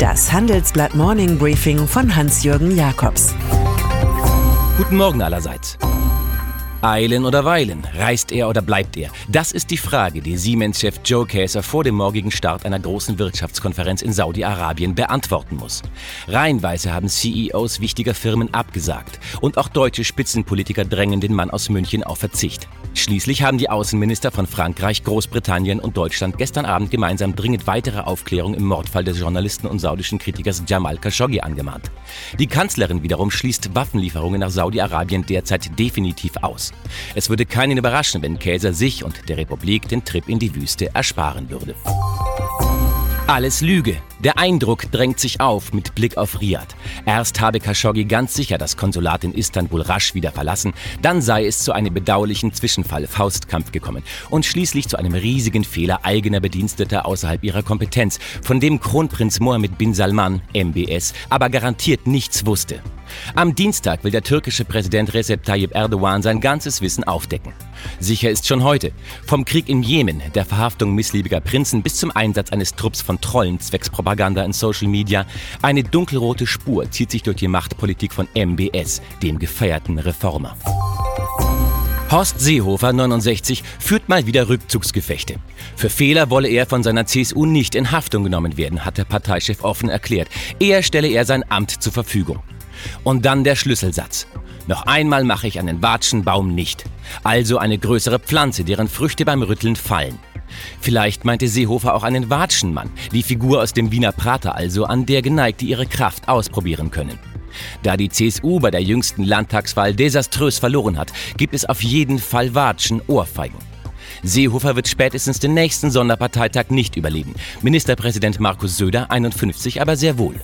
Das Handelsblatt Morning Briefing von Hans-Jürgen Jakobs. Guten Morgen allerseits. Eilen oder weilen? Reist er oder bleibt er? Das ist die Frage, die Siemens-Chef Joe Käser vor dem morgigen Start einer großen Wirtschaftskonferenz in Saudi-Arabien beantworten muss. Reihenweise haben CEOs wichtiger Firmen abgesagt. Und auch deutsche Spitzenpolitiker drängen den Mann aus München auf Verzicht. Schließlich haben die Außenminister von Frankreich, Großbritannien und Deutschland gestern Abend gemeinsam dringend weitere Aufklärung im Mordfall des Journalisten und saudischen Kritikers Jamal Khashoggi angemahnt. Die Kanzlerin wiederum schließt Waffenlieferungen nach Saudi-Arabien derzeit definitiv aus. Es würde keinen überraschen, wenn Käser sich und der Republik den Trip in die Wüste ersparen würde. Alles Lüge. Der Eindruck drängt sich auf mit Blick auf Riyadh. Erst habe Khashoggi ganz sicher das Konsulat in Istanbul rasch wieder verlassen, dann sei es zu einem bedauerlichen Zwischenfall Faustkampf gekommen und schließlich zu einem riesigen Fehler eigener Bediensteter außerhalb ihrer Kompetenz, von dem Kronprinz Mohammed bin Salman, MBS, aber garantiert nichts wusste. Am Dienstag will der türkische Präsident Recep Tayyip Erdogan sein ganzes Wissen aufdecken. Sicher ist schon heute. Vom Krieg im Jemen, der Verhaftung missliebiger Prinzen bis zum Einsatz eines Trupps von Trollen zwecks Propaganda in Social Media, eine dunkelrote Spur zieht sich durch die Machtpolitik von MBS, dem gefeierten Reformer. Horst Seehofer, 69, führt mal wieder Rückzugsgefechte. Für Fehler wolle er von seiner CSU nicht in Haftung genommen werden, hat der Parteichef offen erklärt. Eher stelle er sein Amt zur Verfügung. Und dann der Schlüsselsatz. Noch einmal mache ich einen Watschenbaum nicht. Also eine größere Pflanze, deren Früchte beim Rütteln fallen. Vielleicht meinte Seehofer auch einen Watschenmann, die Figur aus dem Wiener Prater also, an der Geneigte ihre Kraft ausprobieren können. Da die CSU bei der jüngsten Landtagswahl desaströs verloren hat, gibt es auf jeden Fall Watschen Ohrfeigen. Seehofer wird spätestens den nächsten Sonderparteitag nicht überleben. Ministerpräsident Markus Söder 51 aber sehr wohl.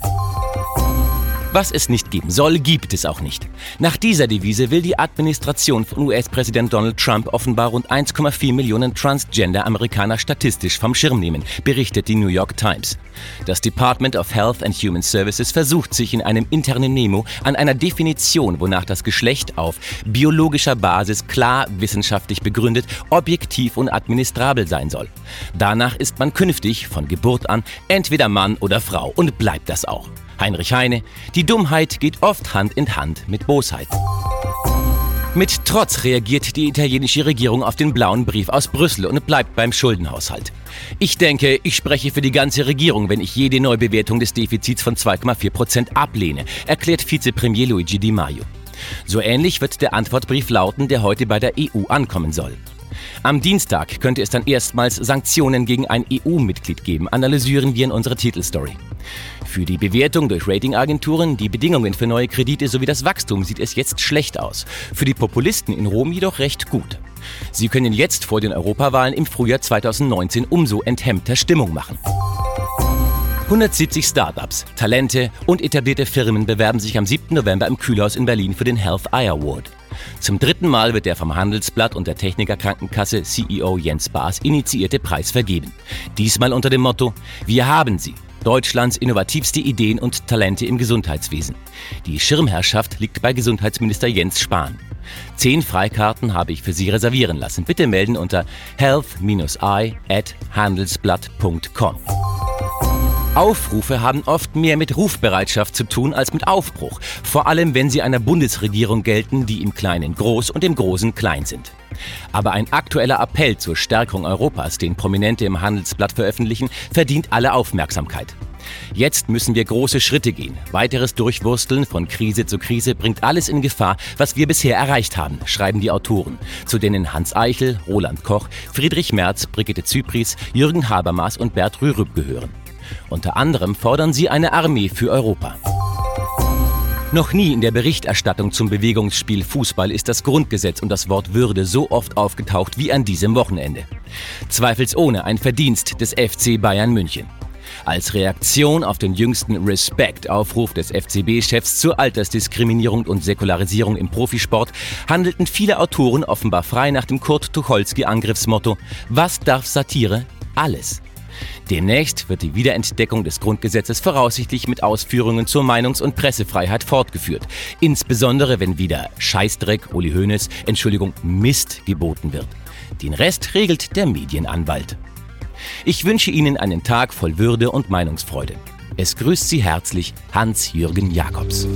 Was es nicht geben soll, gibt es auch nicht. Nach dieser Devise will die Administration von US-Präsident Donald Trump offenbar rund 1,4 Millionen Transgender-Amerikaner statistisch vom Schirm nehmen, berichtet die New York Times. Das Department of Health and Human Services versucht sich in einem internen Memo an einer Definition, wonach das Geschlecht auf biologischer Basis klar wissenschaftlich begründet, objektiv und administrabel sein soll. Danach ist man künftig von Geburt an entweder Mann oder Frau und bleibt das auch. Heinrich Heine, die Dummheit geht oft Hand in Hand mit Bosheit. Mit Trotz reagiert die italienische Regierung auf den blauen Brief aus Brüssel und bleibt beim Schuldenhaushalt. Ich denke, ich spreche für die ganze Regierung, wenn ich jede Neubewertung des Defizits von 2,4 Prozent ablehne, erklärt Vizepremier Luigi Di Maio. So ähnlich wird der Antwortbrief lauten, der heute bei der EU ankommen soll. Am Dienstag könnte es dann erstmals Sanktionen gegen ein EU-Mitglied geben, analysieren wir in unserer Titelstory. Für die Bewertung durch Ratingagenturen, die Bedingungen für neue Kredite sowie das Wachstum sieht es jetzt schlecht aus. Für die Populisten in Rom jedoch recht gut. Sie können jetzt vor den Europawahlen im Frühjahr 2019 umso enthemmter Stimmung machen. 170 Startups, Talente und etablierte Firmen bewerben sich am 7. November im Kühlhaus in Berlin für den Health Eye Award. Zum dritten Mal wird der vom Handelsblatt und der Techniker Krankenkasse CEO Jens Baas initiierte Preis vergeben. Diesmal unter dem Motto Wir haben sie. Deutschlands innovativste Ideen und Talente im Gesundheitswesen. Die Schirmherrschaft liegt bei Gesundheitsminister Jens Spahn. Zehn Freikarten habe ich für Sie reservieren lassen. Bitte melden unter health-i at handelsblatt.com. Aufrufe haben oft mehr mit Rufbereitschaft zu tun als mit Aufbruch, vor allem wenn sie einer Bundesregierung gelten, die im Kleinen groß und im Großen klein sind. Aber ein aktueller Appell zur Stärkung Europas, den Prominente im Handelsblatt veröffentlichen, verdient alle Aufmerksamkeit. Jetzt müssen wir große Schritte gehen. Weiteres Durchwursteln von Krise zu Krise bringt alles in Gefahr, was wir bisher erreicht haben, schreiben die Autoren, zu denen Hans Eichel, Roland Koch, Friedrich Merz, Brigitte Zypries, Jürgen Habermas und Bert Rürup gehören. Unter anderem fordern sie eine Armee für Europa. Noch nie in der Berichterstattung zum Bewegungsspiel Fußball ist das Grundgesetz und das Wort Würde so oft aufgetaucht wie an diesem Wochenende. Zweifelsohne ein Verdienst des FC Bayern München. Als Reaktion auf den jüngsten Respect-Aufruf des FCB-Chefs zur Altersdiskriminierung und Säkularisierung im Profisport handelten viele Autoren offenbar frei nach dem Kurt Tucholsky-Angriffsmotto Was darf Satire? Alles. Demnächst wird die Wiederentdeckung des Grundgesetzes voraussichtlich mit Ausführungen zur Meinungs- und Pressefreiheit fortgeführt. Insbesondere wenn wieder Scheißdreck, Uli Hoeneß, Entschuldigung, Mist geboten wird. Den Rest regelt der Medienanwalt. Ich wünsche Ihnen einen Tag voll Würde und Meinungsfreude. Es grüßt Sie herzlich Hans-Jürgen Jakobs.